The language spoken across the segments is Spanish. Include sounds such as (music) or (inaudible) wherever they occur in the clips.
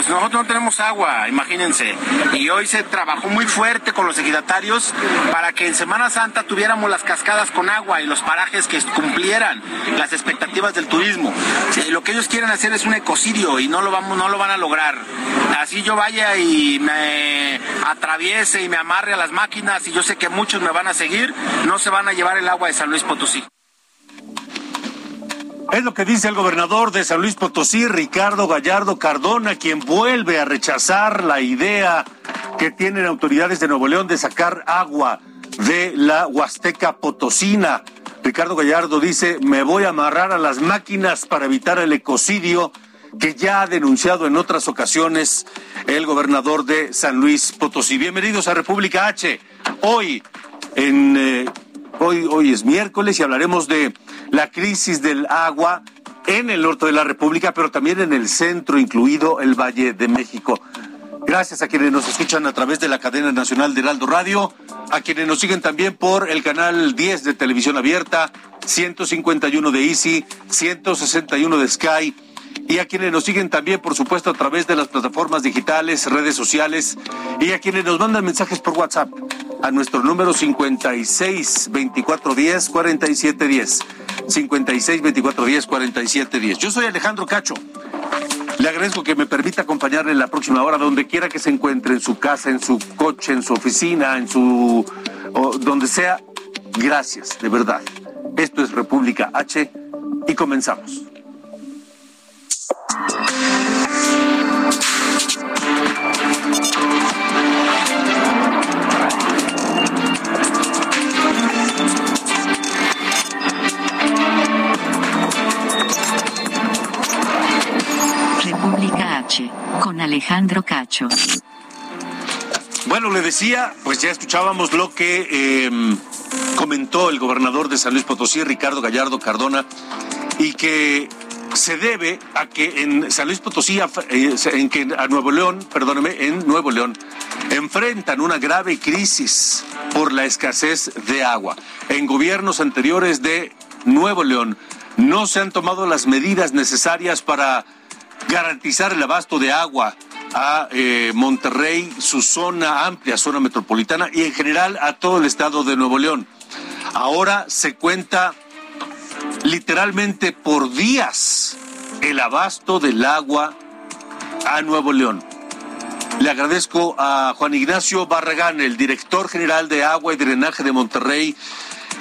Pues nosotros no tenemos agua, imagínense. Y hoy se trabajó muy fuerte con los ejidatarios para que en Semana Santa tuviéramos las cascadas con agua y los parajes que cumplieran las expectativas del turismo. Eh, Lo que ellos quieren hacer es un ecocidio y no lo vamos, no lo van a lograr. Así yo vaya y me atraviese y me amarre a las máquinas y yo sé que muchos me van a seguir, no se van a llevar el agua de San Luis Potosí. Es lo que dice el gobernador de San Luis Potosí, Ricardo Gallardo Cardona, quien vuelve a rechazar la idea que tienen autoridades de Nuevo León de sacar agua de la Huasteca Potosina. Ricardo Gallardo dice, me voy a amarrar a las máquinas para evitar el ecocidio que ya ha denunciado en otras ocasiones el gobernador de San Luis Potosí. Bienvenidos a República H. Hoy, eh, hoy, hoy es miércoles y hablaremos de la crisis del agua en el norte de la República, pero también en el centro, incluido el Valle de México. Gracias a quienes nos escuchan a través de la cadena nacional de Heraldo Radio, a quienes nos siguen también por el canal 10 de televisión abierta, 151 de Easy, 161 de Sky y a quienes nos siguen también, por supuesto, a través de las plataformas digitales, redes sociales y a quienes nos mandan mensajes por WhatsApp a nuestro número 56 24 10 47 10. 56 24 10 47 10. Yo soy Alejandro Cacho. Le agradezco que me permita acompañarle en la próxima hora, donde quiera que se encuentre, en su casa, en su coche, en su oficina, en su. o donde sea. Gracias, de verdad. Esto es República H y comenzamos. Con Alejandro Cacho. Bueno, le decía, pues ya escuchábamos lo que eh, comentó el gobernador de San Luis Potosí, Ricardo Gallardo Cardona, y que se debe a que en San Luis Potosí, eh, en que Nuevo León, perdóneme, en Nuevo León, enfrentan una grave crisis por la escasez de agua. En gobiernos anteriores de Nuevo León no se han tomado las medidas necesarias para garantizar el abasto de agua a eh, Monterrey, su zona amplia, zona metropolitana y en general a todo el estado de Nuevo León. Ahora se cuenta literalmente por días el abasto del agua a Nuevo León. Le agradezco a Juan Ignacio Barragán, el director general de Agua y Drenaje de Monterrey,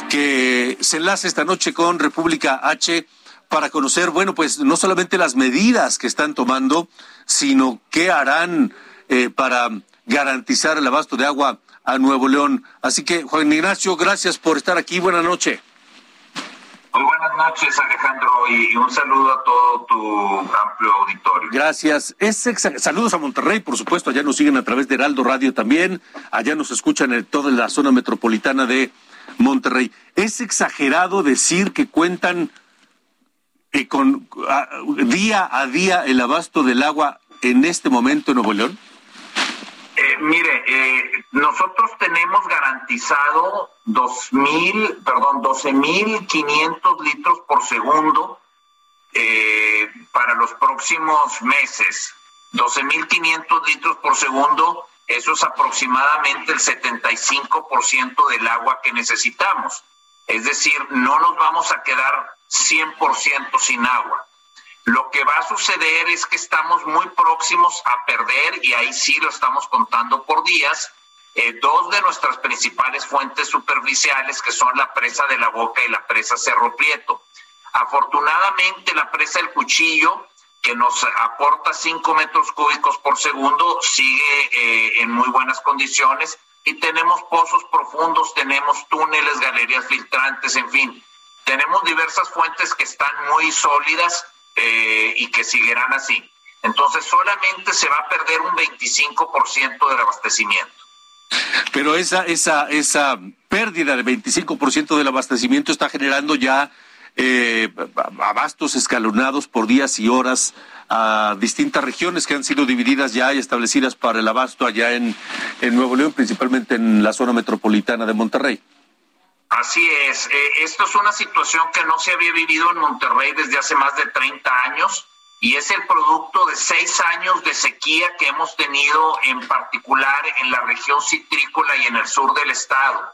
que se enlace esta noche con República H para conocer, bueno, pues no solamente las medidas que están tomando, sino qué harán eh, para garantizar el abasto de agua a Nuevo León. Así que, Juan Ignacio, gracias por estar aquí. Buenas noches. Muy buenas noches, Alejandro, y un saludo a todo tu amplio auditorio. Gracias. Es exa- Saludos a Monterrey, por supuesto. Allá nos siguen a través de Heraldo Radio también. Allá nos escuchan en toda la zona metropolitana de Monterrey. ¿Es exagerado decir que cuentan eh, con a- día a día el abasto del agua en este momento en Nuevo León? Eh, mire, eh, nosotros tenemos garantizado dos mil, perdón, 12.500 litros por segundo eh, para los próximos meses. 12.500 litros por segundo, eso es aproximadamente el 75% del agua que necesitamos. Es decir, no nos vamos a quedar 100% sin agua. Lo que va a suceder es que estamos muy próximos a perder, y ahí sí lo estamos contando por días, eh, dos de nuestras principales fuentes superficiales, que son la presa de la Boca y la presa Cerro Prieto. Afortunadamente, la presa del Cuchillo, que nos aporta 5 metros cúbicos por segundo, sigue eh, en muy buenas condiciones. Y tenemos pozos profundos, tenemos túneles, galerías filtrantes, en fin, tenemos diversas fuentes que están muy sólidas eh, y que seguirán así. Entonces solamente se va a perder un 25% del abastecimiento. Pero esa, esa, esa pérdida del 25% del abastecimiento está generando ya eh, abastos escalonados por días y horas a distintas regiones que han sido divididas ya y establecidas para el abasto allá en, en Nuevo León, principalmente en la zona metropolitana de Monterrey. Así es, eh, esto es una situación que no se había vivido en Monterrey desde hace más de 30 años y es el producto de seis años de sequía que hemos tenido en particular en la región citrícola y en el sur del estado.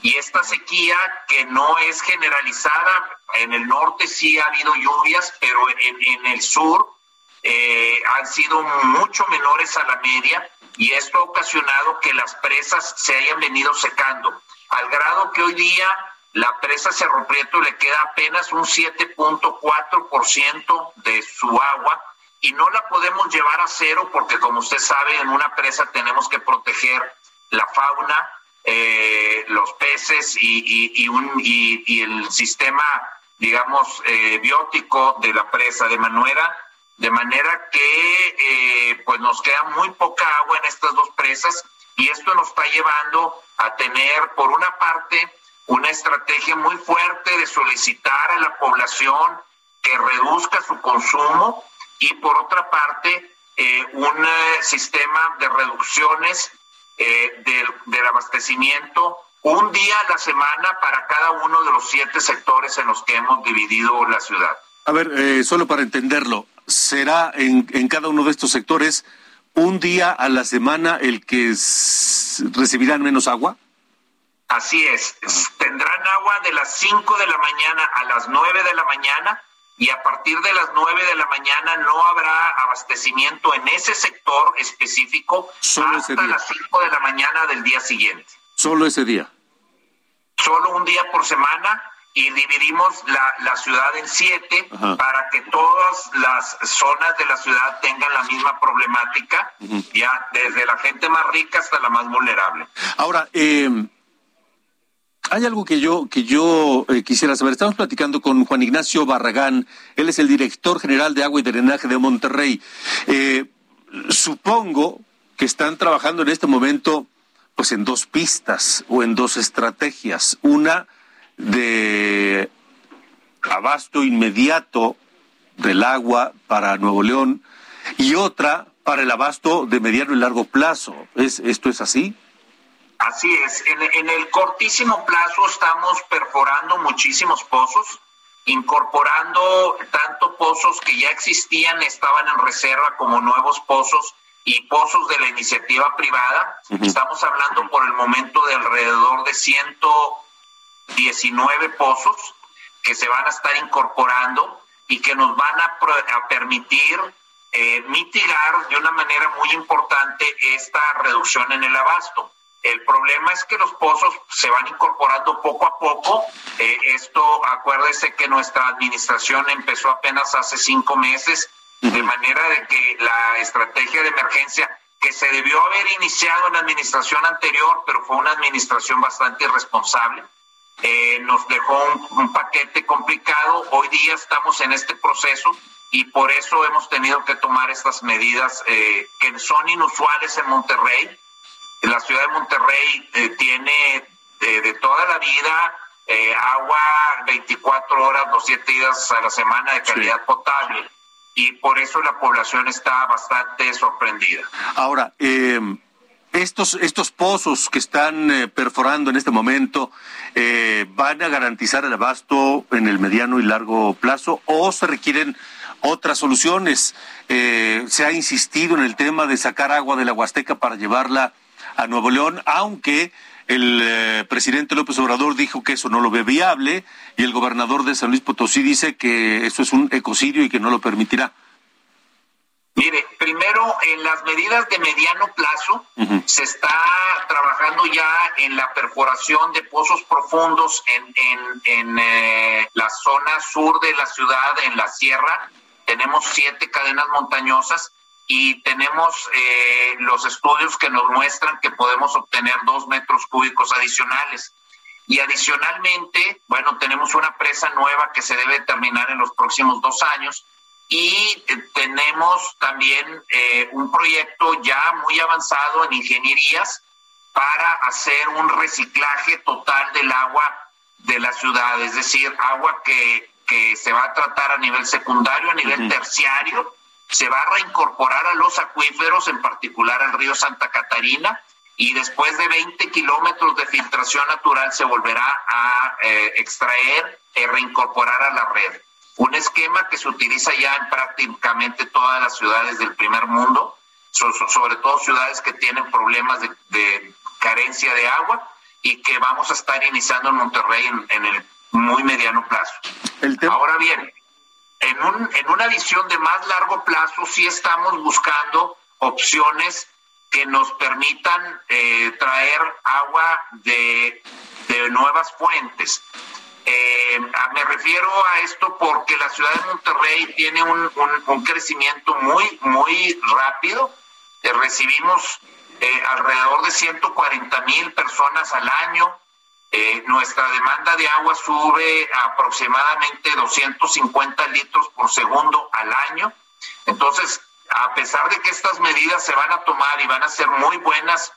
Y esta sequía que no es generalizada, en el norte sí ha habido lluvias, pero en, el sur eh, han sido mucho menores a la media y esto ha ocasionado que las presas se hayan venido secando, al grado que hoy día la presa Cerro Prieto le queda apenas un 7.4% de su agua y no la podemos llevar a cero porque como usted sabe en una presa tenemos que proteger la fauna, eh, los peces y, el sistema, digamos, eh, biótico de la presa. De manera de manera que eh, pues nos queda muy poca agua en estas dos presas y esto nos está llevando a tener por una parte una estrategia muy fuerte de solicitar a la población que reduzca su consumo y por otra parte eh, un eh, sistema de reducciones eh, del, abastecimiento un día a la semana para cada uno de los siete sectores en los que hemos dividido la ciudad. A ver, solo para entenderlo, ¿será en, en cada uno de estos sectores un día a la semana el que recibirán menos agua? Así es, tendrán agua de las 5 de la mañana a las 9 de la mañana y a partir de las 9 de la mañana no habrá abastecimiento en ese sector específico hasta las 5 de la mañana del día siguiente. Solo ese día. Solo un día por semana y dividimos la, la ciudad en siete para que todas las zonas de la ciudad tengan la misma problemática, ya desde la gente más rica hasta la más vulnerable. Ahora, eh, hay algo que yo, que yo eh, quisiera saber. Estamos platicando con Juan Ignacio Barragán. Él es el director general de Agua y Drenaje de Monterrey. Eh, supongo que están trabajando en este momento pues en dos pistas o en dos estrategias. Una de abasto inmediato del agua para Nuevo León y otra para el abasto de mediano y largo plazo. ¿Es, ¿Esto es así? Así es, en, el cortísimo plazo estamos perforando muchísimos pozos, incorporando tanto pozos que ya existían, estaban en reserva, como nuevos pozos y pozos de la iniciativa privada. Estamos hablando por el momento de alrededor de 119 pozos que se van a estar incorporando y que nos van a, permitir eh, mitigar de una manera muy importante esta reducción en el abasto. El problema es que los pozos se van incorporando poco a poco. Eh, esto, acuérdese que nuestra administración empezó apenas hace cinco meses, de manera de que la estrategia de emergencia que se debió haber iniciado en la administración anterior, pero fue una administración bastante irresponsable, eh, nos dejó un, paquete complicado. Hoy día estamos en este proceso y por eso hemos tenido que tomar estas medidas eh, que son inusuales en Monterrey la ciudad de Monterrey eh, tiene eh, de toda la vida eh, agua 24 horas, los 7 días a la semana de calidad potable. Y por eso la población está bastante sorprendida. Ahora, estos, estos pozos que están perforando en este momento, ¿van a garantizar el abasto en el mediano y largo plazo o se requieren otras soluciones? se ha insistido en el tema de sacar agua de la Huasteca para llevarla a Nuevo León, aunque el eh, presidente López Obrador dijo que eso no lo ve viable y el gobernador de San Luis Potosí dice que eso es un ecocidio y que no lo permitirá. Mire, primero, en las medidas de mediano plazo se está trabajando ya en la perforación de pozos profundos en, en, eh, la zona sur de la ciudad, en la sierra. Tenemos siete cadenas montañosas y tenemos eh, los estudios que nos muestran que podemos obtener dos metros cúbicos adicionales. Y adicionalmente, bueno, tenemos una presa nueva que se debe terminar en los próximos dos años y tenemos también eh, un proyecto ya muy avanzado en ingenierías para hacer un reciclaje total del agua de la ciudad, es decir, agua que, que se va a tratar a nivel secundario, a nivel terciario, se va a reincorporar a los acuíferos, en particular al río Santa Catarina, y después de 20 kilómetros de filtración natural se volverá a eh, extraer y reincorporar a la red. Un esquema que se utiliza ya en prácticamente todas las ciudades del primer mundo, sobre todo ciudades que tienen problemas de, carencia de agua y que vamos a estar iniciando en Monterrey en, el muy mediano plazo. Ahora bien, en, un, en una visión de más largo plazo sí estamos buscando opciones que nos permitan eh, traer agua de, de nuevas fuentes. Eh, me refiero a esto porque la ciudad de Monterrey tiene un, un, crecimiento muy, muy rápido. Eh, recibimos alrededor de 140 mil personas al año. nuestra demanda de agua sube a aproximadamente 250 litros por segundo al año. Entonces, a pesar de que estas medidas se van a tomar y van a ser muy buenas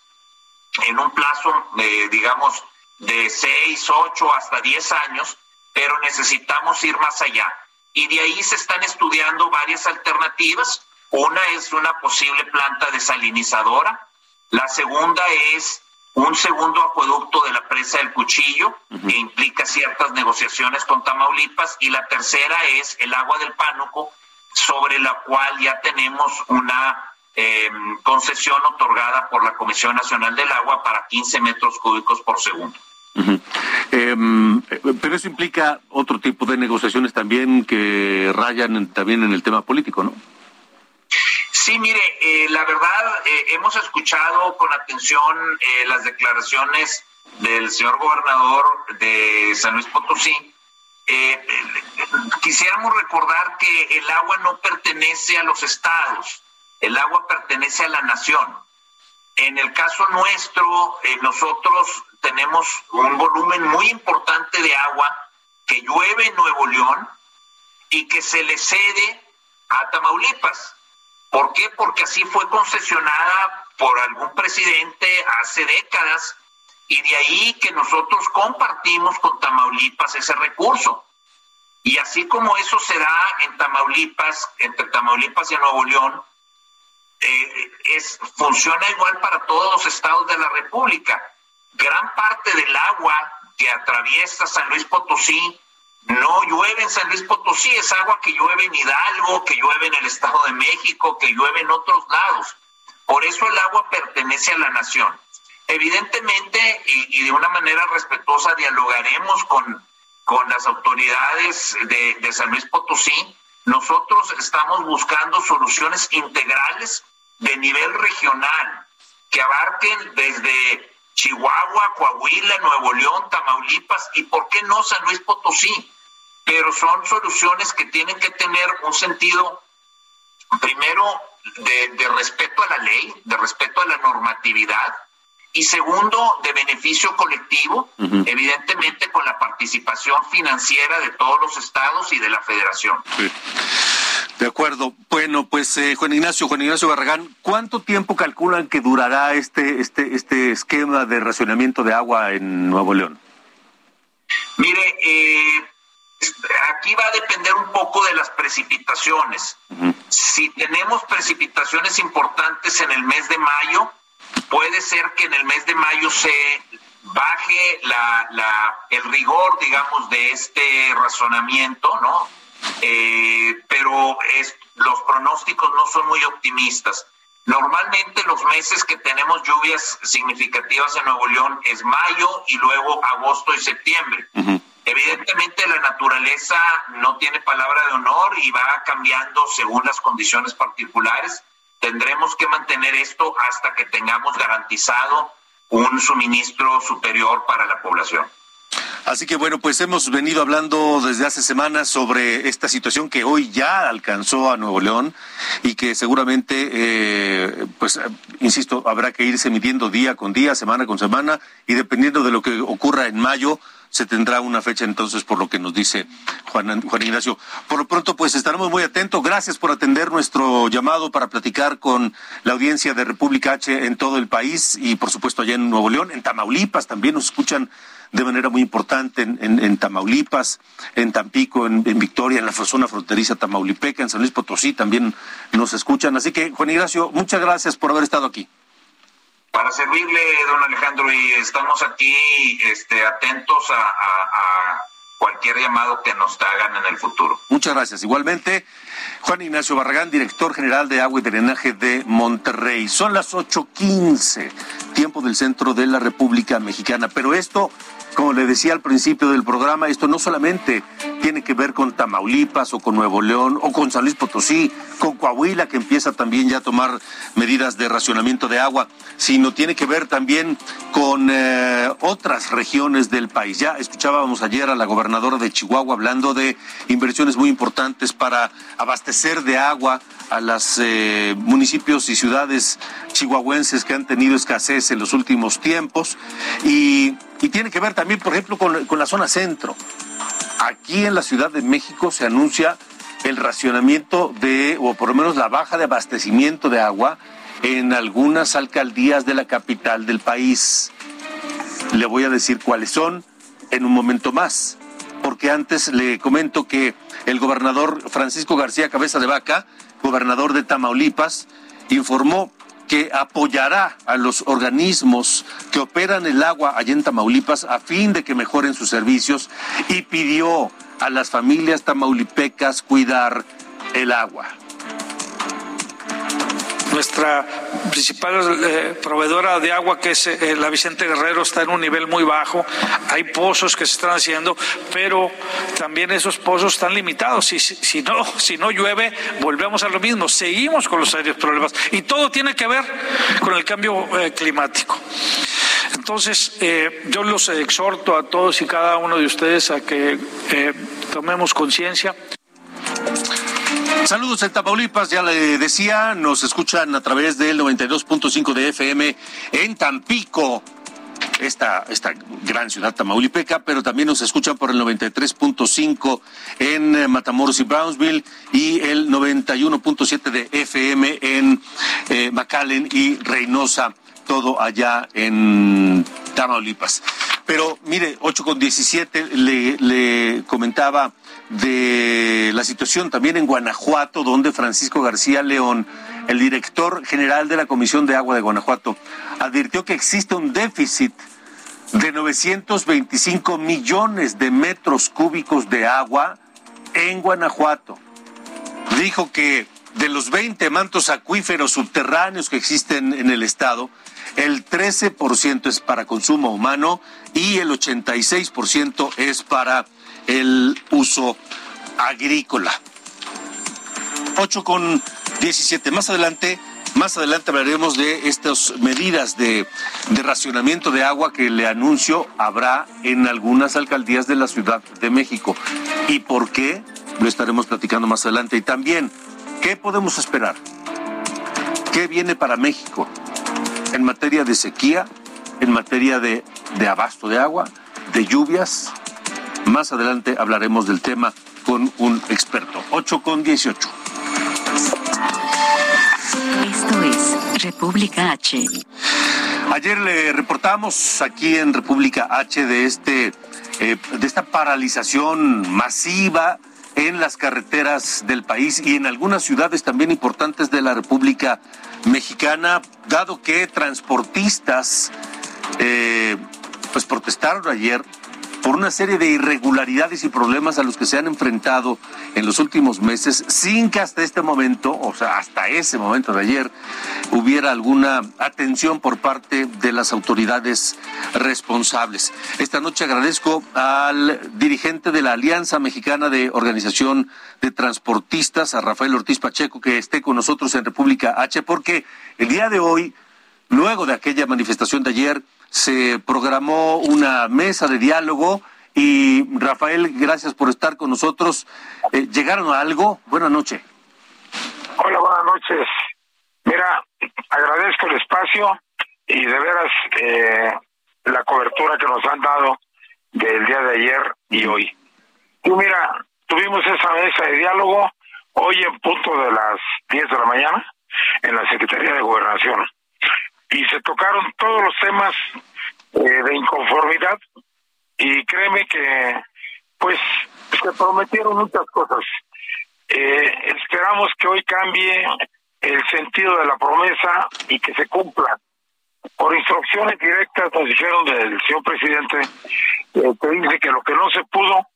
en un plazo, de, digamos, de 6, 8 hasta 10 años, pero necesitamos ir más allá. Y de ahí se están estudiando varias alternativas. Una es una posible planta desalinizadora. La segunda es un segundo acueducto de la presa del Cuchillo, que implica ciertas negociaciones con Tamaulipas. Y la tercera es el agua del Pánuco, sobre la cual ya tenemos una em, concesión otorgada por la Comisión Nacional del Agua para 15 metros cúbicos por segundo. Em, pero eso implica otro tipo de negociaciones también que rayan también en el tema político, ¿no? Sí, mire, eh, la verdad, eh, hemos escuchado con atención eh, las declaraciones del señor gobernador de San Luis Potosí, quisiéramos recordar que el agua no pertenece a los estados, el agua pertenece a la nación. En el caso nuestro, eh, nosotros tenemos un volumen muy importante de agua que llueve en Nuevo León y que se le cede a Tamaulipas. ¿Por qué? Porque así fue concesionada por algún presidente hace décadas y de ahí que nosotros compartimos con Tamaulipas ese recurso. Y así como eso se da en Tamaulipas, entre Tamaulipas y Nuevo León, eh, es, funciona igual para todos los estados de la República. Gran parte del agua que atraviesa San Luis Potosí no llueve en San Luis Potosí, es agua que llueve en Hidalgo, que llueve en el Estado de México, que llueve en otros lados. Por eso el agua pertenece a la nación. Evidentemente, y, de una manera respetuosa, dialogaremos con, con las autoridades de, de San Luis Potosí. Nosotros estamos buscando soluciones integrales de nivel regional que abarquen desde Chihuahua, Coahuila, Nuevo León, Tamaulipas y, ¿por qué no, San Luis Potosí? Pero son soluciones que tienen que tener un sentido, primero, de, de respeto a la ley, de respeto a la normatividad, y segundo, de beneficio colectivo, evidentemente con la participación financiera de todos los estados y de la federación. De acuerdo. Bueno, pues eh, Juan Ignacio, Juan Ignacio Barragán, ¿cuánto tiempo calculan que durará este, este, este esquema de racionamiento de agua en Nuevo León? Mire, eh, aquí va a depender un poco de las precipitaciones. Si tenemos precipitaciones importantes en el mes de mayo, puede ser que en el mes de mayo se baje la, la, el rigor, digamos, de este razonamiento, ¿no? Eh, pero es, los pronósticos no son muy optimistas. Normalmente los meses que tenemos lluvias significativas en Nuevo León es mayo y luego agosto y septiembre. Evidentemente la naturaleza no tiene palabra de honor y va cambiando según las condiciones particulares tendremos que mantener esto hasta que tengamos garantizado un suministro superior para la población. Así que bueno, pues hemos venido hablando desde hace semanas sobre esta situación que hoy ya alcanzó a Nuevo León y que seguramente, eh, pues, insisto, habrá que irse midiendo día con día, semana con semana y dependiendo de lo que ocurra en mayo, se tendrá una fecha entonces por lo que nos dice Juan, Juan Ignacio. Por lo pronto, pues estaremos muy atentos. Gracias por atender nuestro llamado para platicar con la audiencia de República H en todo el país y por supuesto allá en Nuevo León, en Tamaulipas también nos escuchan de manera muy importante en, Tamaulipas, en Tampico, en, Victoria, en la zona fronteriza tamaulipeca, en San Luis Potosí también nos escuchan. Así que, Juan Ignacio, muchas gracias por haber estado aquí. Para servirle, don Alejandro, y estamos aquí este, atentos a, cualquier llamado que nos hagan en el futuro. Muchas gracias. Igualmente, Juan Ignacio Barragán, director general de Agua y Drenaje de Monterrey. Son las 8.15, tiempo del centro de la República Mexicana. Pero esto como le decía al principio del programa, esto no solamente tiene que ver con Tamaulipas o con Nuevo León o con San Luis Potosí, con Coahuila que empieza también ya a tomar medidas de racionamiento de agua, sino tiene que ver también con eh, otras regiones del país. Ya escuchábamos ayer a la gobernadora de Chihuahua hablando de inversiones muy importantes para abastecer de agua a los eh, municipios y ciudades chihuahuenses que han tenido escasez en los últimos tiempos y tiene que ver también, por ejemplo, con, la zona centro. Aquí en la Ciudad de México se anuncia el racionamiento de, o por lo menos la baja de abastecimiento de agua en algunas alcaldías de la capital del país. Le voy a decir cuáles son en un momento más, porque antes le comento que el gobernador Francisco García Cabeza de Vaca, gobernador de Tamaulipas, informó que apoyará a los organismos que operan el agua allá en Tamaulipas a fin de que mejoren sus servicios y pidió a las familias tamaulipecas cuidar el agua. Nuestra principal eh, proveedora de agua, que es eh, la Vicente Guerrero, está en un nivel muy bajo. Hay pozos que se están haciendo, pero también esos pozos están limitados. Si, si, no, si no llueve, volvemos a lo mismo. Seguimos con los serios problemas. Y todo tiene que ver con el cambio eh, climático. Entonces, yo los exhorto a todos y cada uno de ustedes a que tomemos conciencia. Saludos en Tamaulipas, ya le decía, nos escuchan a través del 92.5 de FM en Tampico, esta, esta gran ciudad tamaulipeca, pero también nos escuchan por el 93.5 en eh, Matamoros y Brownsville y el 91.7 de FM en eh, McAllen y Reynosa, todo allá en Tamaulipas. Pero mire, 8 con 17 le, le comentaba de la situación también en Guanajuato, donde Francisco García León, el director general de la Comisión de Agua de Guanajuato, advirtió que existe un déficit de 925 millones de metros cúbicos de agua en Guanajuato. Dijo que de los 20 mantos acuíferos subterráneos que existen en el estado, el 13% es para consumo humano y el 86% es para el uso agrícola. 8 con 17. Más adelante, más adelante hablaremos de estas medidas de, de, racionamiento de agua que le anuncio habrá en algunas alcaldías de la Ciudad de México. ¿Y por qué? Lo estaremos platicando más adelante. Y también, ¿qué podemos esperar? ¿Qué viene para México en materia de sequía, en materia de, de abasto de agua, de lluvias, más adelante hablaremos del tema con un experto. 8 con 18. Esto es República H. Ayer le reportamos aquí en República H de este eh, de esta paralización masiva en las carreteras del país y en algunas ciudades también importantes de la República Mexicana, dado que transportistas eh, pues protestaron ayer por una serie de irregularidades y problemas a los que se han enfrentado en los últimos meses, sin que hasta este momento, o sea, hasta ese momento de ayer, hubiera alguna atención por parte de las autoridades responsables. Esta noche agradezco al dirigente de la Alianza Mexicana de Organización de Transportistas, a Rafael Ortiz Pacheco, que esté con nosotros en República H, porque el día de hoy, luego de aquella manifestación de ayer, se programó una mesa de diálogo Y Rafael, gracias por estar con nosotros. Eh, ¿Llegaron a algo? Buenas noches. Hola, buenas noches. Mira, agradezco el espacio y de veras eh, la cobertura que nos han dado del día de ayer y hoy. Tú mira, tuvimos esa mesa de diálogo hoy en punto de las 10 de la mañana en la Secretaría de Gobernación y se tocaron todos los temas eh, de inconformidad y créeme que pues se prometieron muchas cosas. Eh, esperamos que hoy cambie el sentido de la promesa y que se cumpla. Por instrucciones directas nos dijeron del señor presidente eh, que dice que lo que no se pudo,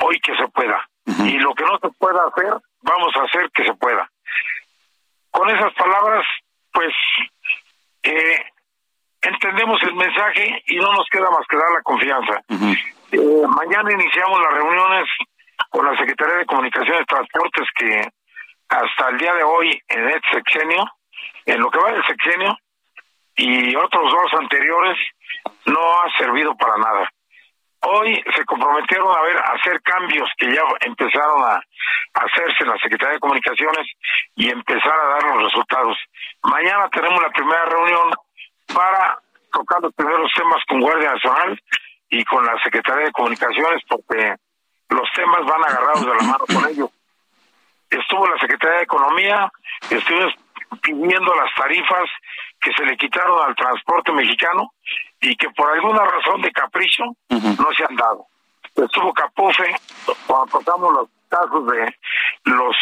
hoy que se pueda. Y lo que no se pueda hacer, vamos a hacer que se pueda. Con esas palabras, pues eh, entendemos el mensaje y no nos queda más que dar la confianza. Eh, mañana iniciamos las reuniones con la Secretaría de Comunicaciones y Transportes que hasta el día de hoy en este sexenio, en lo que va del sexenio y otros dos anteriores, no ha servido para nada. Hoy se comprometieron a ver hacer cambios que ya empezaron a, hacerse en la Secretaría de Comunicaciones y empezar a dar los resultados. Mañana tenemos la primera reunión para tocar los primeros temas con Guardia Nacional y con la Secretaría de Comunicaciones porque los temas van agarrados de la mano con ellos. Estuvo la Secretaría de Economía, estuvimos pidiendo las tarifas que se le quitaron al transporte mexicano y que por alguna razón de capricho no se han dado. Estuvo Capufe cuando tocamos los casos de los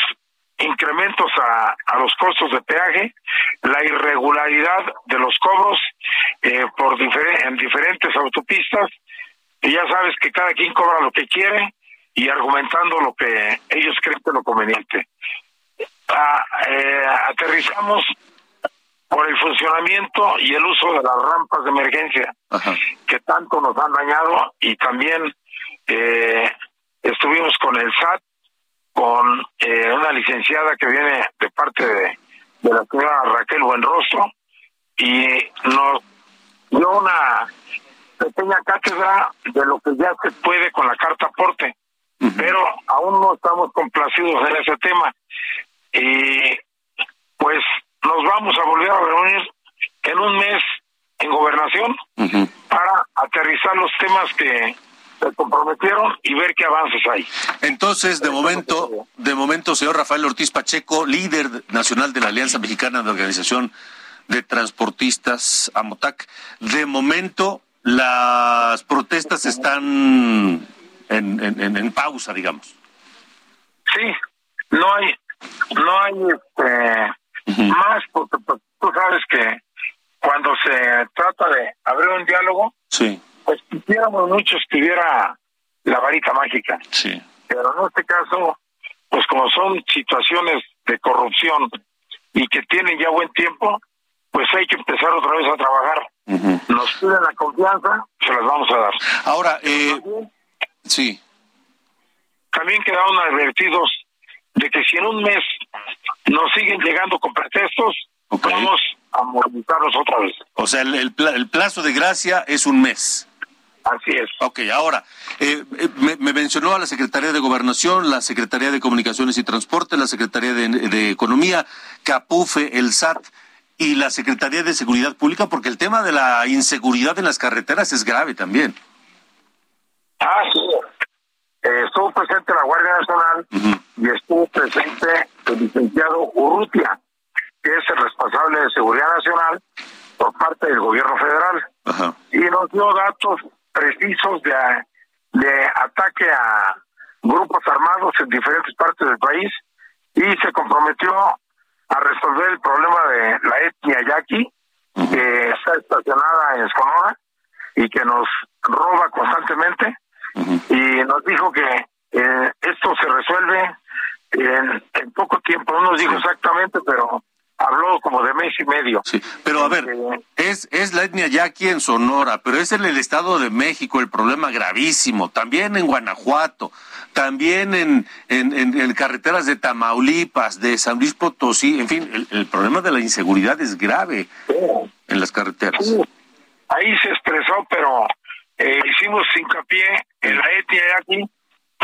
incrementos a, a los costos de peaje, la irregularidad de los cobros eh, por en diferentes autopistas, y ya sabes que cada quien cobra lo que quiere y argumentando lo que ellos creen que es lo conveniente. Ah, eh, aterrizamos por el funcionamiento y el uso de las rampas de emergencia que tanto nos han dañado y también eh, estuvimos con el SAT, con eh, una licenciada que viene de parte de, la señora Raquel Buenrostro y nos dio una pequeña cátedra de lo que ya se puede con la carta aporte, pero aún no estamos complacidos en ese tema. Y pues nos vamos a volver a reunir en un mes en gobernación para aterrizar los temas que se comprometieron y ver qué avances hay. Entonces, de momento, de momento, señor Rafael Ortiz Pacheco, líder nacional de la Alianza Mexicana de Organización de Transportistas, AMOTAC, de momento las protestas están en, en, en pausa, digamos. Sí, no hay, no hay este más porque pues, tú sabes que cuando se trata de abrir un diálogo, sí. pues quisiéramos muchos que hubiera la varita mágica. Sí. Pero en este caso, pues como son situaciones de corrupción y que tienen ya buen tiempo, pues hay que empezar otra vez a trabajar. Nos piden la confianza, se las vamos a dar. Ahora, eh, sí. También quedaron advertidos de que si en un mes nos siguen llegando con pretextos, vamos a movilizarlos otra vez. O sea, el, el, plazo de gracia es un mes. Así es. Ok, ahora, eh, eh, me, mencionó a la Secretaría de Gobernación, la Secretaría de Comunicaciones y Transporte, la Secretaría de, de, Economía, CAPUFE, el SAT y la Secretaría de Seguridad Pública, porque el tema de la inseguridad en las carreteras es grave también. Ah, sí. Eh, estuvo presente la Guardia Nacional y estuvo presente el licenciado Urrutia, que es el responsable de Seguridad Nacional por parte del gobierno federal. Y nos dio datos precisos de, de ataque a grupos armados en diferentes partes del país y se comprometió a resolver el problema de la etnia yaqui, que está estacionada en Sonora y que nos roba constantemente. Y nos dijo que eh, esto se resuelve en, poco tiempo, no nos dijo exactamente, pero habló como de mes y medio. Sí, pero a ver, es, es la etnia ya aquí en Sonora, pero es en el Estado de México el problema gravísimo, también en Guanajuato, también en, en, carreteras de Tamaulipas, de San Luis Potosí, en fin, el, problema de la inseguridad es grave en las carreteras. Ahí se expresó, pero eh, hicimos hincapié en la ETI aquí,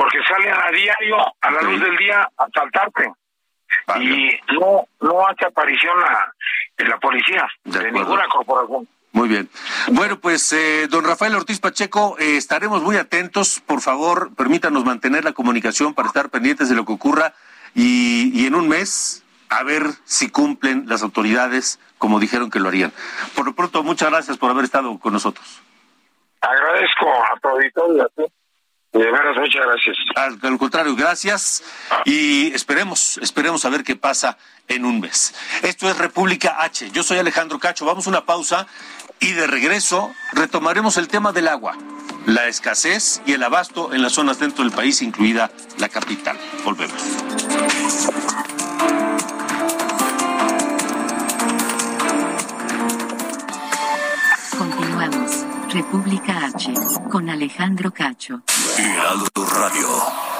porque salen a diario, a la luz del día, a saltarte. Y no, no hace aparición la, la policía de, ninguna corporación. Muy bien. Bueno, pues, eh, don Rafael Ortiz Pacheco, eh, estaremos muy atentos. Por favor, permítanos mantener la comunicación para estar pendientes de lo que ocurra y, y en un mes a ver si cumplen las autoridades como dijeron que lo harían. Por lo pronto, muchas gracias por haber estado con nosotros. Agradezco a tu auditorio muchas gracias. Al, contrario, gracias y esperemos, esperemos a ver qué pasa en un mes. Esto es República H. Yo soy Alejandro Cacho. Vamos a una pausa y de regreso retomaremos el tema del agua, la escasez y el abasto en las zonas dentro del país, incluida la capital. Volvemos. República H, con Alejandro Cacho. Radio.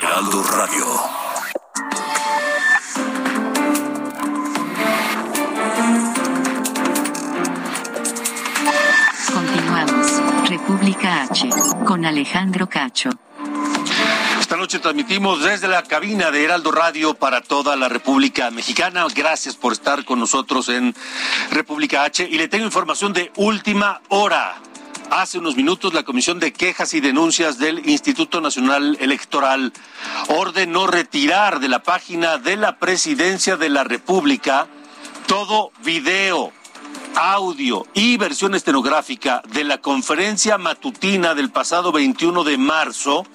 Heraldo Radio. Continuamos. República H con Alejandro Cacho. Esta noche transmitimos desde la cabina de Heraldo Radio para toda la República Mexicana. Gracias por estar con nosotros en República H y le tengo información de última hora. Hace unos minutos la Comisión de Quejas y Denuncias del Instituto Nacional Electoral ordenó retirar de la página de la Presidencia de la República todo video, audio y versión estenográfica de la conferencia matutina del pasado 21 de marzo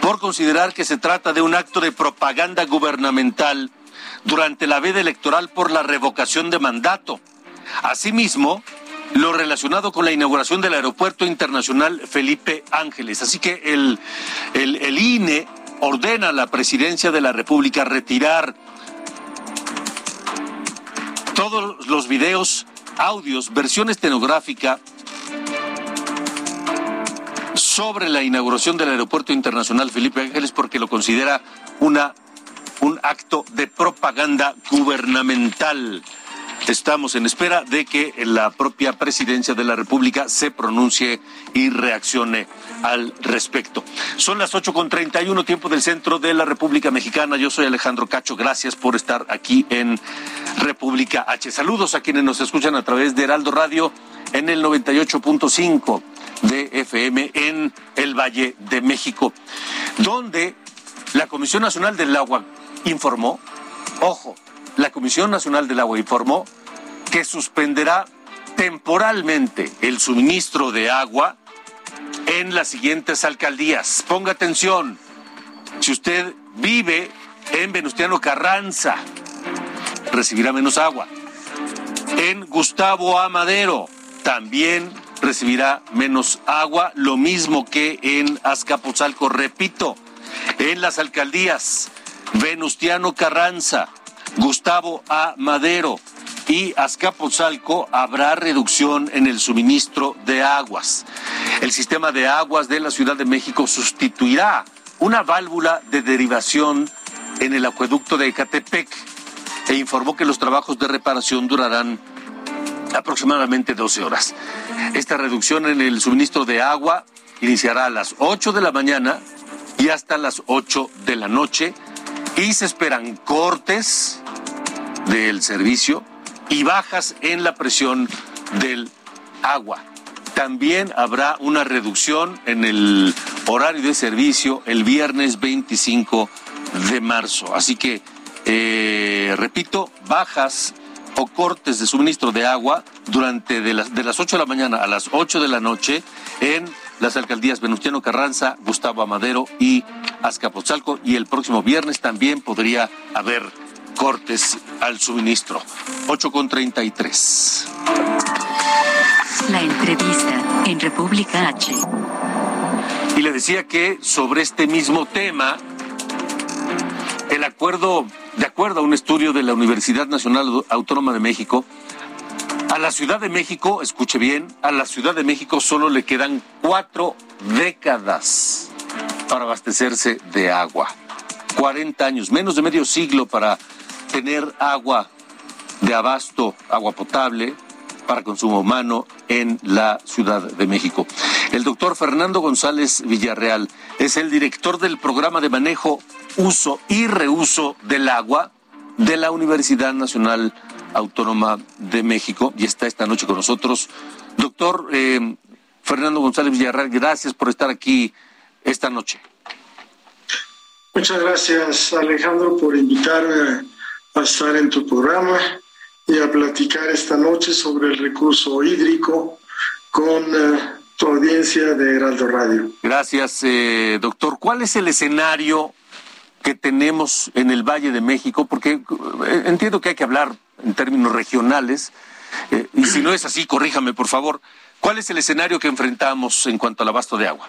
por considerar que se trata de un acto de propaganda gubernamental durante la veda electoral por la revocación de mandato. Asimismo, lo relacionado con la inauguración del Aeropuerto Internacional Felipe Ángeles. Así que el, el, INE ordena a la presidencia de la República retirar todos los videos, audios, versión estenográfica sobre la inauguración del Aeropuerto Internacional Felipe Ángeles porque lo considera una, un acto de propaganda gubernamental. Estamos en espera de que la propia presidencia de la República se pronuncie y reaccione al respecto. Son las ocho con treinta y uno, tiempo del centro de la República Mexicana. Yo soy Alejandro Cacho. Gracias por estar aquí en República H. Saludos a quienes nos escuchan a través de Heraldo Radio en el 98.5 de FM en el Valle de México, donde la Comisión Nacional del Agua informó, ojo, la Comisión Nacional del Agua informó que suspenderá temporalmente el suministro de agua en las siguientes alcaldías. Ponga atención, si usted vive en Venustiano Carranza, recibirá menos agua. En Gustavo Amadero también recibirá menos agua, lo mismo que en Azcapotzalco, repito, en las alcaldías Venustiano Carranza, Gustavo A. Madero y Azcapotzalco habrá reducción en el suministro de aguas. El sistema de aguas de la Ciudad de México sustituirá una válvula de derivación en el acueducto de Ecatepec e informó que los trabajos de reparación durarán aproximadamente 12 horas. Esta reducción en el suministro de agua iniciará a las 8 de la mañana y hasta las 8 de la noche y se esperan cortes del servicio y bajas en la presión del agua. También habrá una reducción en el horario de servicio el viernes 25 de marzo. Así que, eh, repito, bajas o cortes de suministro de agua durante de las, de las 8 de la mañana a las 8 de la noche en las alcaldías Venustiano Carranza, Gustavo Amadero y Azcapotzalco y el próximo viernes también podría haber cortes al suministro. 8 con 33. La entrevista en República H. Y le decía que sobre este mismo tema, el acuerdo, de acuerdo a un estudio de la Universidad Nacional Autónoma de México, a la Ciudad de México, escuche bien, a la Ciudad de México solo le quedan cuatro décadas para abastecerse de agua. 40 años, menos de medio siglo para tener agua de abasto, agua potable para consumo humano en la Ciudad de México. El doctor Fernando González Villarreal es el director del programa de manejo, uso y reuso del agua de la Universidad Nacional Autónoma de México y está esta noche con nosotros. Doctor eh, Fernando González Villarreal, gracias por estar aquí esta noche. Muchas gracias Alejandro por invitarme a estar en tu programa y a platicar esta noche sobre el recurso hídrico con eh, tu audiencia de Heraldo Radio. Gracias, eh, doctor. ¿Cuál es el escenario que tenemos en el Valle de México? Porque entiendo que hay que hablar en términos regionales, eh, y si no es así, corríjame por favor. ¿Cuál es el escenario que enfrentamos en cuanto al abasto de agua?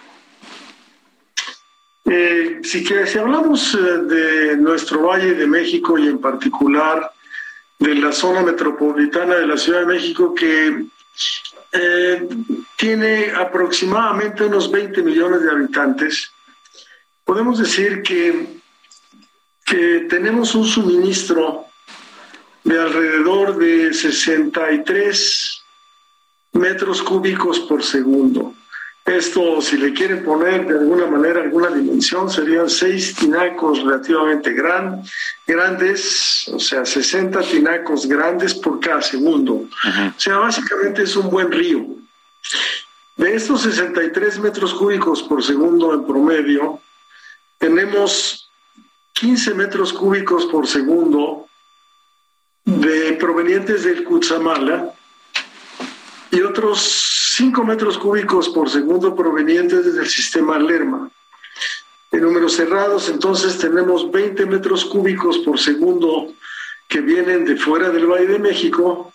Eh, si, que, si hablamos eh, de nuestro Valle de México y en particular de la zona metropolitana de la Ciudad de México, que tiene aproximadamente unos 20 millones de habitantes, podemos decir que, que tenemos un suministro de alrededor de 63 metros cúbicos por segundo. Esto, si le quieren poner de alguna manera alguna dimensión, serían seis tinacos relativamente gran, grandes, o sea, 60 tinacos grandes por cada segundo. O sea, básicamente es un buen río. De estos 63 metros cúbicos por segundo en promedio, tenemos 15 metros cúbicos por segundo de provenientes del Cutzamala y otros 5 metros cúbicos por segundo provenientes desde el sistema Lerma. En números cerrados, entonces tenemos 20 metros cúbicos por segundo que vienen de fuera del Valle de México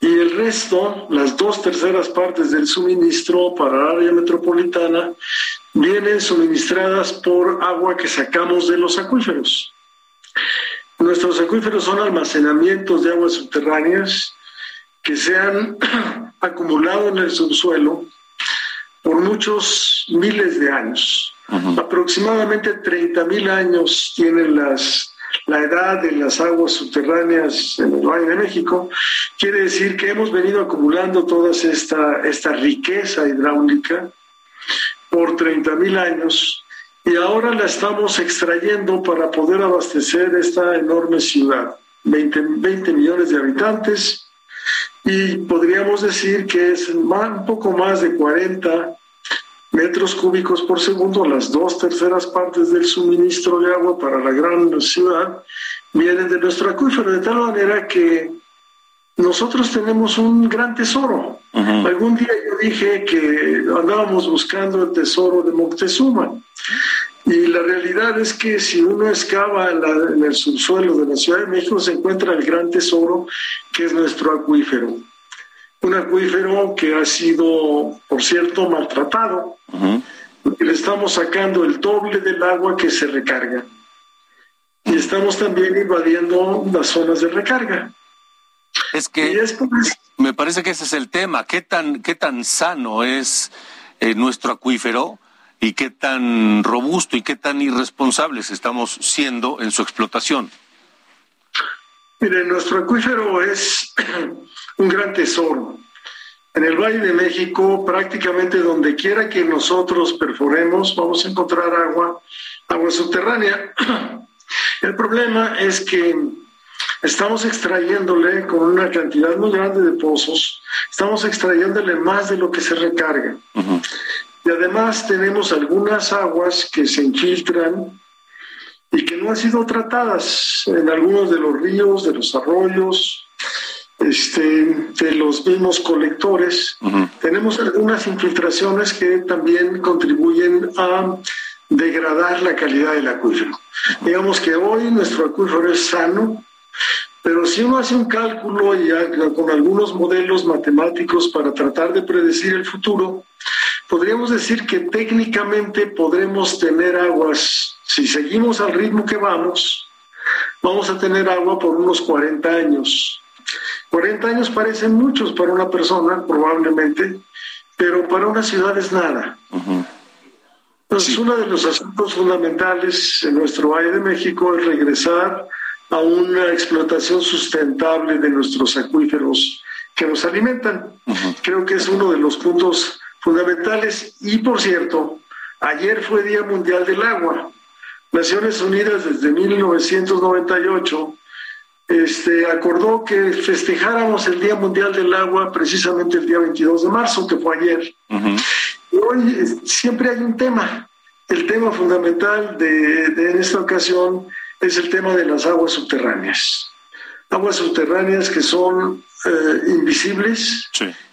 y el resto, las dos terceras partes del suministro para el área metropolitana, vienen suministradas por agua que sacamos de los acuíferos. Nuestros acuíferos son almacenamientos de aguas subterráneas que se han (clears throat) acumulado en el subsuelo por muchos miles de años. Aproximadamente 30 mil años tienen las, la edad de las aguas subterráneas en el Valle de México. Quiere decir que hemos venido acumulando toda esta, esta riqueza hidráulica por 30 mil años y ahora la estamos extrayendo para poder abastecer esta enorme ciudad. 20, 20 millones de habitantes y podríamos decir que es un poco más de 40 metros cúbicos por segundo, las dos terceras partes del suministro de agua para la gran ciudad vienen de nuestro acuífero, de tal manera que nosotros tenemos un gran tesoro. Algún día yo dije que andábamos buscando el tesoro de Moctezuma. Y la realidad es que si uno excava en, el subsuelo de la Ciudad de México se encuentra el gran tesoro que es nuestro acuífero. Un acuífero que ha sido, por cierto, maltratado, porque le estamos sacando el doble del agua que se recarga. Y estamos también invadiendo las zonas de recarga. Es que me parece que ese es el tema. ¿Qué tan, qué tan sano es eh, nuestro acuífero y qué tan robusto y qué tan irresponsables estamos siendo en su explotación? Mire, nuestro acuífero es (clears throat) un gran tesoro. En el Valle de México, prácticamente donde quiera que nosotros perforemos, vamos a encontrar agua, agua subterránea. (clears throat) El problema es que estamos extrayéndole con una cantidad muy grande de pozos, estamos extrayéndole más de lo que se recarga. Y además tenemos algunas aguas que se infiltran y que no han sido tratadas en algunos de los ríos, de los arroyos, este, de los mismos colectores. Tenemos algunas infiltraciones que también contribuyen a degradar la calidad del acuífero. Digamos que hoy nuestro acuífero es sano, pero si uno hace un cálculo y con algunos modelos matemáticos para tratar de predecir el futuro, podríamos decir que técnicamente podremos tener aguas, si seguimos al ritmo que vamos, vamos a tener agua por unos 40 años. 40 años parecen muchos para una persona, probablemente, pero para una ciudad es nada. Entonces, uno de los asuntos fundamentales en nuestro Valle de México es regresar a una explotación sustentable de nuestros acuíferos que nos alimentan. Creo que es uno de los puntos fundamentales. Y por cierto, ayer fue Día Mundial del Agua. Naciones Unidas desde 1998 este, acordó que festejáramos el Día Mundial del Agua precisamente el día 22 de marzo, que fue ayer. Y hoy siempre hay un tema. El tema fundamental de, en esta ocasión es el tema de las aguas subterráneas. Aguas subterráneas que son eh, invisibles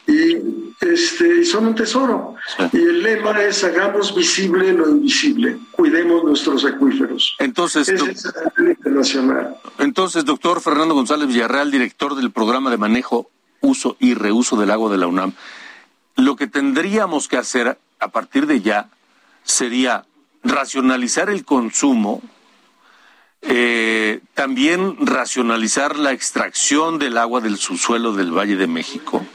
y este, son un tesoro. Y el lema es hagamos visible lo invisible, cuidemos nuestros acuíferos. Entonces, es internacional. Entonces, doctor Fernando González Villarreal, director del programa de manejo, uso y reuso del agua de la UNAM, lo que tendríamos que hacer a partir de ya sería racionalizar el consumo, eh, también racionalizar la extracción del agua del subsuelo del Valle de México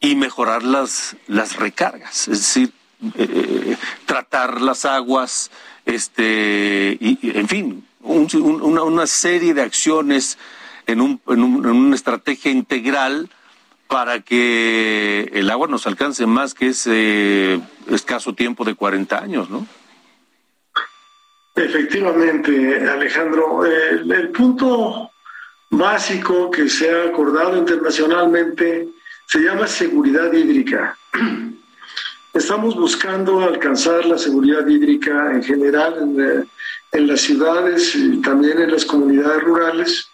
y mejorar las, las recargas, es decir, eh, tratar las aguas, este, y, en fin, una, una, serie de acciones en, un, en, un, en una estrategia integral para que el agua nos alcance más que ese escaso tiempo de 40 años, ¿no? Efectivamente, Alejandro. el, punto básico que se ha acordado internacionalmente se llama seguridad hídrica. (clears throat) Estamos buscando alcanzar la seguridad hídrica en general en, en, las ciudades y también en las comunidades rurales.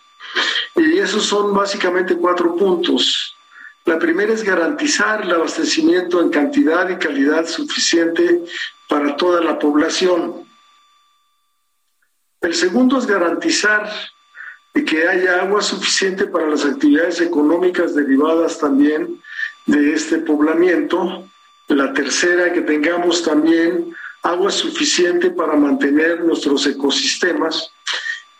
Y esos son básicamente cuatro puntos. La primera es garantizar el abastecimiento en cantidad y calidad suficiente para toda la población. El segundo es garantizar que haya agua suficiente para las actividades económicas derivadas también de este poblamiento. La tercera, que tengamos también agua suficiente para mantener nuestros ecosistemas.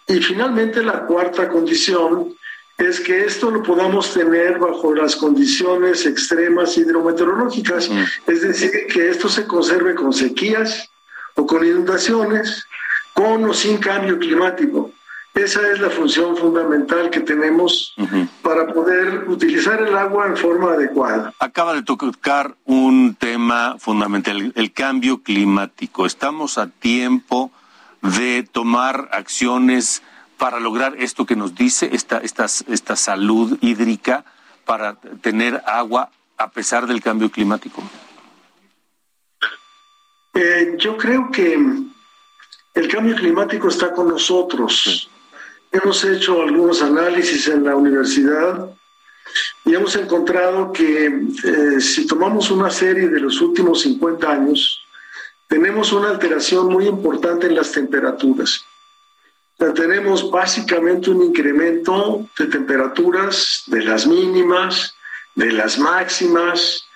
Y finalmente, la cuarta condición es que esto lo podamos tener bajo las condiciones extremas hidrometeorológicas, es decir, que esto se conserve con sequías o con inundaciones, con o sin cambio climático. Esa es la función fundamental que tenemos para poder utilizar el agua en forma adecuada. Acaba de tocar un tema fundamental, el cambio climático. Estamos a tiempo de tomar acciones para lograr esto que nos dice, esta, esta, esta salud hídrica, para tener agua a pesar del cambio climático. Eh, yo creo que el cambio climático está con nosotros. Hemos hecho algunos análisis en la universidad y hemos encontrado que eh, si tomamos una serie de los últimos 50 años, tenemos una alteración muy importante en las temperaturas. tenemos básicamente un incremento de temperaturas de las mínimas, de las máximas,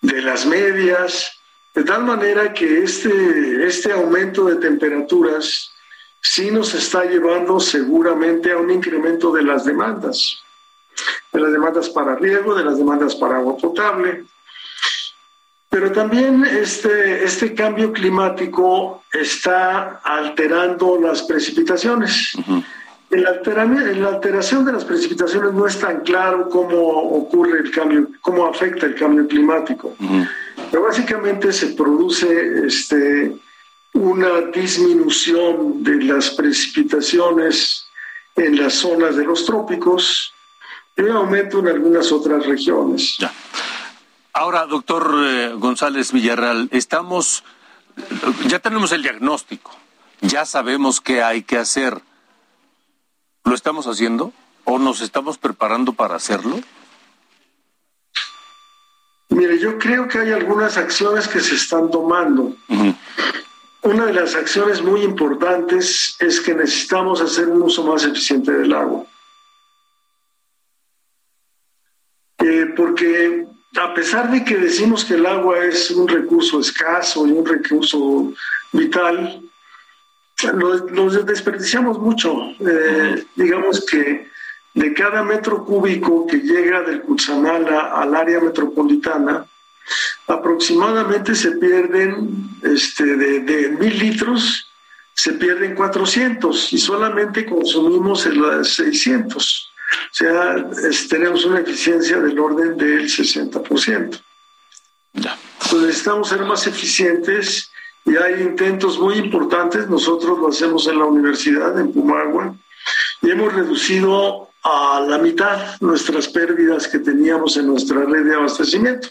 de las medias, de tal manera que este, este aumento de temperaturas sí nos está llevando seguramente a un incremento de las demandas, de las demandas para riego, de las demandas para agua potable. Pero también este, este cambio climático está alterando las precipitaciones. en, la en la alteración de las precipitaciones no es tan claro cómo ocurre el cambio, cómo afecta el cambio climático. Pero básicamente se produce este, una disminución de las precipitaciones en las zonas de los trópicos y un aumento en algunas otras regiones. Ahora, doctor eh, González Villarreal, estamos, ya tenemos el diagnóstico, ya sabemos qué hay que hacer. ¿Lo estamos haciendo? o nos estamos preparando para hacerlo? Mire, yo creo que hay algunas acciones que se están tomando. Una de las acciones muy importantes es que necesitamos hacer un uso más eficiente del agua. Eh, porque a pesar de que decimos que el agua es un recurso escaso y un recurso vital, nos, desperdiciamos mucho. Eh, digamos que de cada metro cúbico que llega del Cutzamala al área metropolitana, aproximadamente se pierden este, de, mil litros, se pierden 400 y solamente consumimos el 600. O sea, tenemos una eficiencia del orden del 60%. Entonces necesitamos ser más eficientes y hay intentos muy importantes. Nosotros lo hacemos en la universidad, en Pumagua, y hemos reducido a la mitad nuestras pérdidas que teníamos en nuestra red de abastecimiento.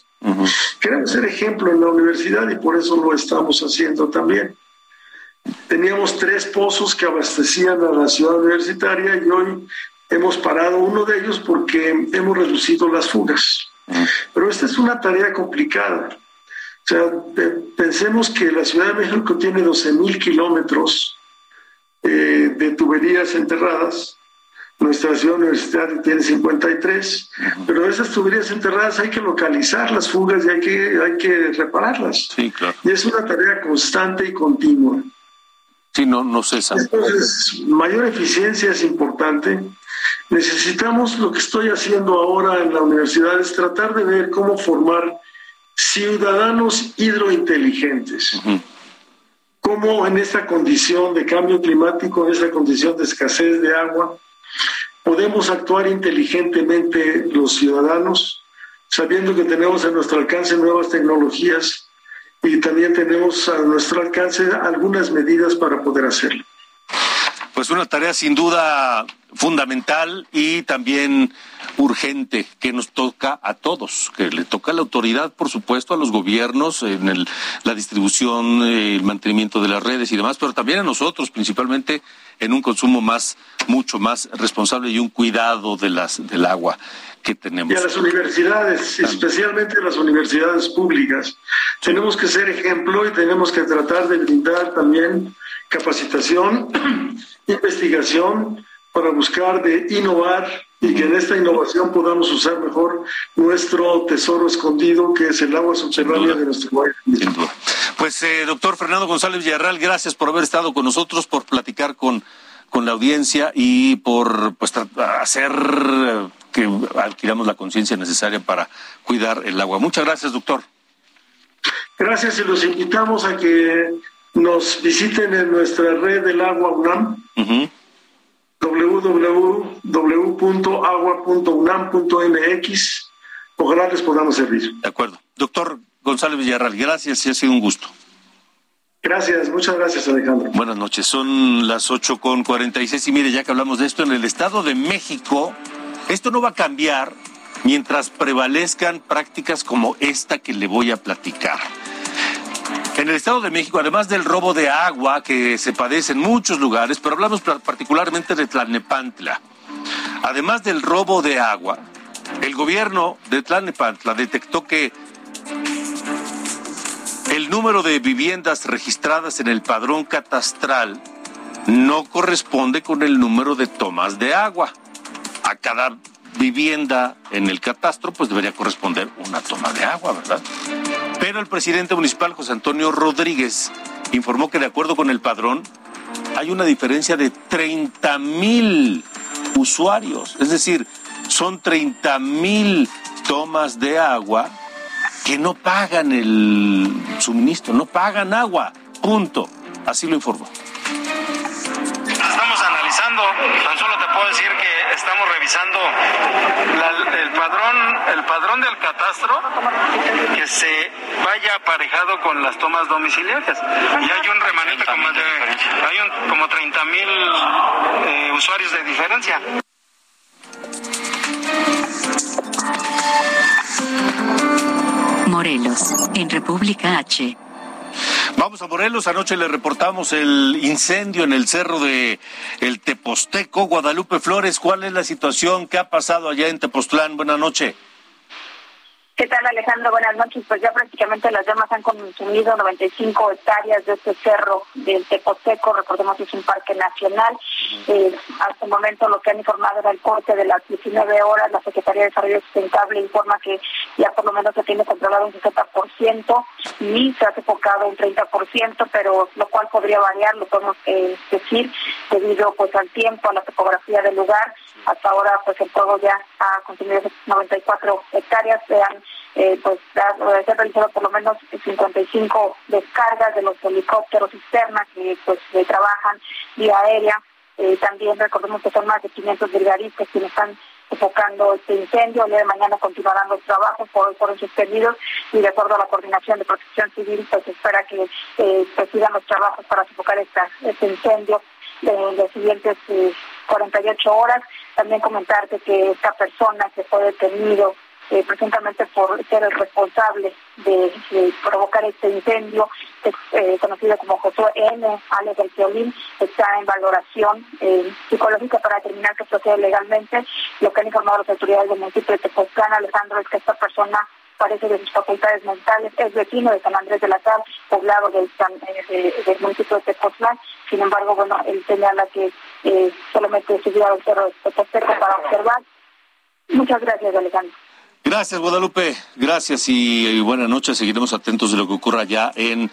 Queremos ser ejemplo en la universidad y por eso lo estamos haciendo también. Teníamos tres pozos que abastecían a la ciudad universitaria y hoy hemos parado uno de ellos porque hemos reducido las fugas. Pero esta es una tarea complicada. O sea, pensemos que la Ciudad de México tiene 12 mil kilómetros eh, de tuberías enterradas. Nuestra ciudad universitaria tiene 53, pero esas tuberías enterradas hay que localizar las fugas y hay que, hay que repararlas. Sí, claro. Y es una tarea constante y continua. Sí, no, no cesa. Entonces, mayor eficiencia es importante. Necesitamos, lo que estoy haciendo ahora en la universidad es tratar de ver cómo formar ciudadanos hidrointeligentes. Cómo en esta condición de cambio climático, en esta condición de escasez de agua, podemos actuar inteligentemente los ciudadanos, sabiendo que tenemos a nuestro alcance nuevas tecnologías y también tenemos a nuestro alcance algunas medidas para poder hacerlo. Pues una tarea sin duda fundamental y también urgente que nos toca a todos, que le toca a la autoridad, por supuesto, a los gobiernos en el, la distribución, el mantenimiento de las redes y demás, pero también a nosotros, principalmente en un consumo más, mucho más responsable y un cuidado de las, del agua que tenemos. Y a las universidades, especialmente a las universidades públicas. Tenemos que ser ejemplo y tenemos que tratar de brindar también capacitación, (clears throat) investigación para buscar de innovar y que en esta innovación podamos usar mejor nuestro tesoro escondido que es el agua subterránea de nuestro país. Pues eh, doctor Fernando González Villarreal, gracias por haber estado con nosotros, por platicar con, con la audiencia y por pues, hacer eh, que adquiramos la conciencia necesaria para cuidar el agua. Muchas gracias, doctor. Gracias y los invitamos a que nos visiten en nuestra red del agua UNAM, www.agua.unam.mx. Ojalá les podamos servir. De acuerdo. Doctor González Villarreal, gracias y ha sido un gusto. Gracias, muchas gracias Alejandro. Buenas noches, son las ocho con cuarenta y seis y mire, ya que hablamos de esto, en el Estado de México, esto no va a cambiar mientras prevalezcan prácticas como esta que le voy a platicar. En el Estado de México, además del robo de agua que se padece en muchos lugares, pero hablamos particularmente de Tlalnepantla, además del robo de agua, el gobierno de Tlalnepantla detectó que el número de viviendas registradas en el padrón catastral no corresponde con el número de tomas de agua. A cada vivienda en el catastro, pues debería corresponder una toma de agua, ¿verdad? Pero el presidente municipal, José Antonio Rodríguez, informó que de acuerdo con el padrón, hay una diferencia de 30 mil usuarios. Es decir, son 30 mil tomas de agua que no pagan el suministro, no pagan agua. Punto. Así lo informó. Analizando, tan solo te puedo decir que estamos revisando el padrón el padrón del catastro que se vaya aparejado con las tomas domiciliarias. Y hay un remanente como de hay un, como 30 mil eh, usuarios de diferencia. Morelos, en República H. Vamos a Morelos. Anoche le reportamos el incendio en el cerro de El Teposteco. Guadalupe Flores, ¿cuál es la situación? ¿Qué ha pasado allá en Tepoztlán? Buenas noches. ¿Qué tal, Alejandro? Buenas noches. Pues ya prácticamente las llamas han consumido 95 hectáreas de este cerro del Tepoteco. Recordemos que es un parque nacional. Eh, hasta el momento lo que han informado era el corte de las 19 horas. La Secretaría de Desarrollo Sustentable informa que ya por lo menos se tiene controlado un 60%, ni se ha sofocado un 30%, pero lo cual podría variar, lo podemos eh, decir, debido pues al tiempo, a la topografía del lugar. Hasta ahora pues el fuego ya ha consumido 94 hectáreas. Se han eh, pues se han realizado por lo menos 55 descargas de los helicópteros cisternas que pues trabajan vía aérea. Eh, también recordemos que son más de 500 brigadistas quienes están enfocando este incendio. El día de mañana continuarán los trabajos, por hoy fueron y de acuerdo a la coordinación de protección civil, pues espera que eh, pues, sigan los trabajos para sofocar esta, este incendio en las siguientes 48 horas. También comentarte que esta persona que fue detenido eh, presuntamente por ser el responsable de, provocar este incendio, eh, conocido como Josué N. Alex del está en valoración eh, psicológica para determinar que procede legalmente. Lo que han informado las autoridades del municipio de Tepoztlán, Alejandro, es que esta persona parece de sus facultades mentales, es vecino de San Andrés de la Sal, poblado del, del municipio de Tepoztlán. Sin embargo, bueno, él señala que eh, solamente subió al cerro de Tepoztlán para observar. Muchas gracias, Alejandro. Gracias, Guadalupe. Gracias y, buenas noches. Seguiremos atentos de lo que ocurra allá en,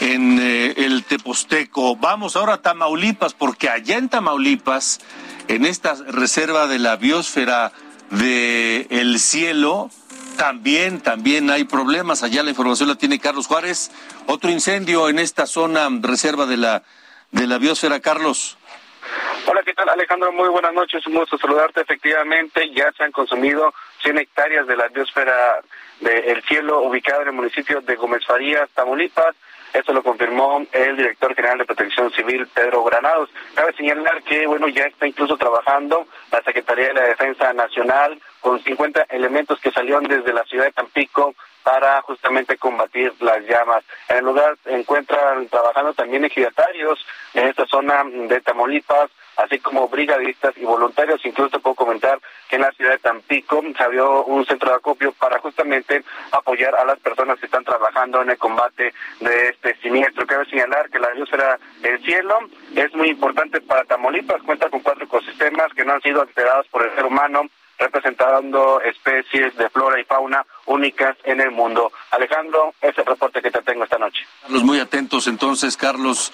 en eh, el Teposteco. Vamos ahora a Tamaulipas, porque allá en Tamaulipas, en esta reserva de la biosfera del el cielo, también, también hay problemas. Allá la información la tiene Carlos Juárez. Otro incendio en esta zona reserva de la, de la biosfera, Carlos. Hola, ¿qué tal Alejandro? Muy buenas noches, un gusto saludarte. Efectivamente, ya se han consumido 100 hectáreas de la biosfera del cielo ubicada en el municipio de Gómez Farías, Tamaulipas. Esto lo confirmó el director general de Protección Civil, Pedro Granados. Cabe señalar que, bueno, ya está incluso trabajando la Secretaría de la Defensa Nacional con 50 elementos que salieron desde la ciudad de Tampico para justamente combatir las llamas. En el lugar encuentran trabajando también ejidatarios en esta zona de Tamaulipas, así como brigadistas y voluntarios. Incluso puedo comentar que en la ciudad de Tampico se abrió un centro de acopio para justamente apoyar a las personas que están trabajando en el combate de este siniestro. Cabe señalar que la biosfera del cielo es muy importante para Tamaulipas, cuenta con cuatro ecosistemas que no han sido alterados por el ser humano representando especies de flora y fauna únicas en el mundo. Alejandro, ese es el reporte que te tengo esta noche. Carlos, muy atentos entonces, Carlos.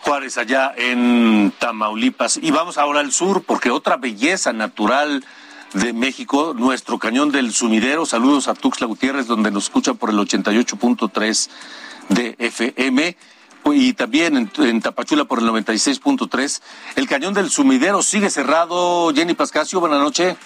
Juárez, allá en Tamaulipas. Y vamos ahora al sur, porque otra belleza natural de México, nuestro cañón del sumidero. Saludos a Tuxtla Gutiérrez, donde nos escucha por el 88.3 de FM. Y también en, en Tapachula por el 96.3. El cañón del sumidero sigue cerrado. Jenny Pascasio, buenas noches.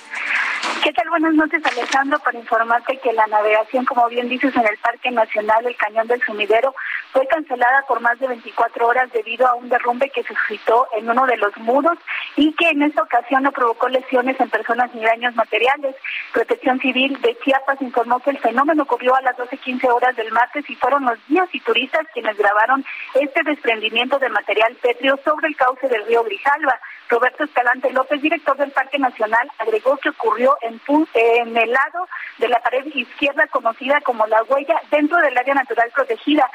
¿Qué tal? Buenas noches, Alejandro, para informarte que la navegación, como bien dices, en el Parque Nacional El Cañón del Sumidero fue cancelada por más de 24 horas debido a un derrumbe que suscitó en uno de los muros y que en esta ocasión no provocó lesiones en personas ni daños materiales. Protección Civil de Chiapas informó que el fenómeno ocurrió a las 12.15 horas del martes y fueron los guías y turistas quienes grabaron este desprendimiento de material pétreo sobre el cauce del río Grijalva. Roberto Escalante López, director del Parque Nacional, agregó que ocurrió en, el lado de la pared izquierda conocida como la huella dentro del área natural protegida,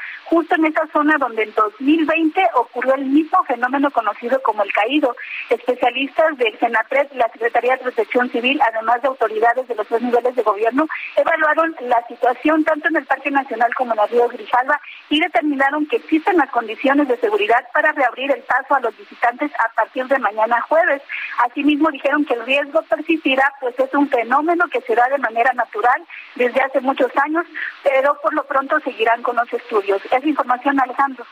en esa zona donde en 2020 ocurrió el mismo fenómeno conocido como el caído. Especialistas del Senapred, la Secretaría de Protección Civil, además de autoridades de los dos niveles de gobierno, evaluaron la situación tanto en el Parque Nacional como en el río Grijalva y determinaron que existen las condiciones de seguridad para reabrir el paso a los visitantes a partir de mañana jueves. Asimismo dijeron que el riesgo persistirá, pues es un fenómeno que se da de manera natural desde hace muchos años, pero por lo pronto seguirán con los estudios. Es información, Alejandro.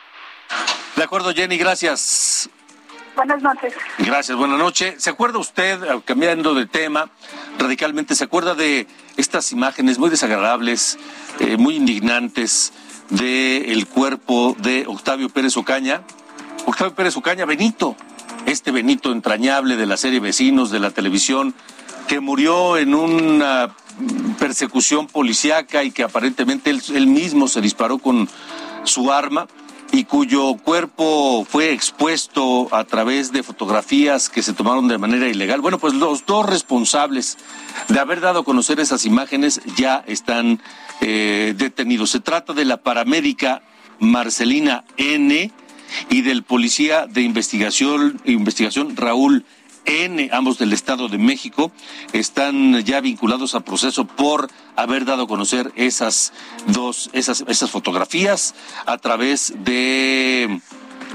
De acuerdo, Jenny, gracias. Buenas noches. Gracias, buenas noches. ¿Se acuerda usted, eh, cambiando de tema radicalmente, se acuerda de estas imágenes muy desagradables, eh, muy indignantes del cuerpo de Octavio Pérez Ocaña? Octavio Pérez Ocaña, Benito, este Benito entrañable de la serie Vecinos de la televisión, que murió en una persecución policíaca y que aparentemente él, mismo se disparó con su arma y cuyo cuerpo fue expuesto a través de fotografías que se tomaron de manera ilegal. Bueno, pues los dos responsables de haber dado a conocer esas imágenes ya están eh, detenidos. Se trata de la paramédica Marcelina N y del policía de investigación, investigación Raúl N, ambos del Estado de México, están ya vinculados a proceso por haber dado a conocer esas dos, esas, esas fotografías a través de,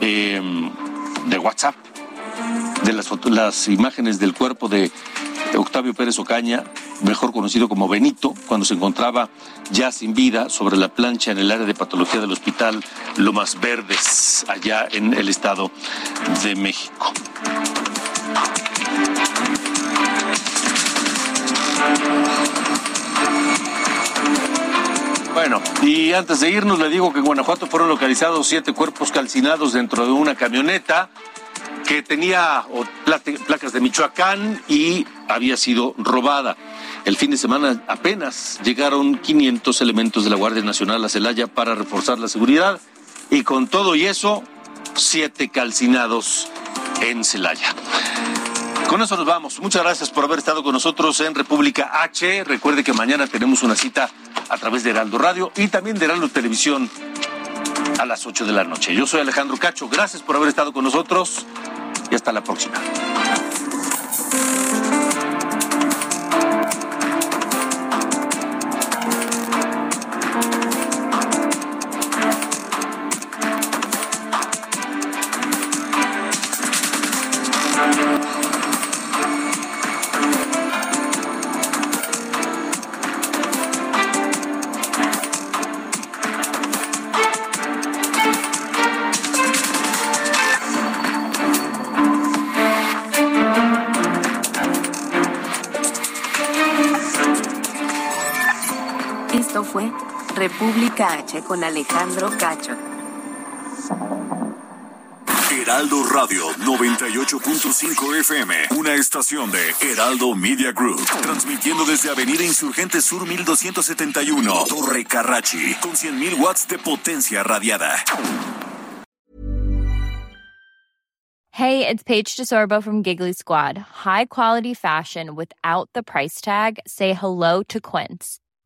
em, de WhatsApp, de las, las imágenes del cuerpo de Octavio Pérez Ocaña, mejor conocido como Benito, cuando se encontraba ya sin vida sobre la plancha en el área de patología del hospital Lomas Verdes, allá en el Estado de México. Bueno, y antes de irnos le digo que en Guanajuato fueron localizados siete cuerpos calcinados dentro de una camioneta que tenía placas de Michoacán y había sido robada. El fin de semana apenas llegaron 500 elementos de la Guardia Nacional a Celaya para reforzar la seguridad y con todo y eso, siete calcinados en Celaya. Con eso nos vamos. Muchas gracias por haber estado con nosotros en República H. Recuerde que mañana tenemos una cita a través de Heraldo Radio y también de Heraldo Televisión a las 8 de la noche. Yo soy Alejandro Cacho. Gracias por haber estado con nosotros y hasta la próxima. República H con Alejandro Cacho. Heraldo Radio 98.5 FM, una estación de Heraldo Media Group, transmitiendo desde Avenida Insurgente Sur 1271, Torre Carrachi, con 100.000 watts de potencia radiada. Hey, it's Paige DeSorbo from Giggly Squad. High quality fashion without the price tag. Say hello to Quince.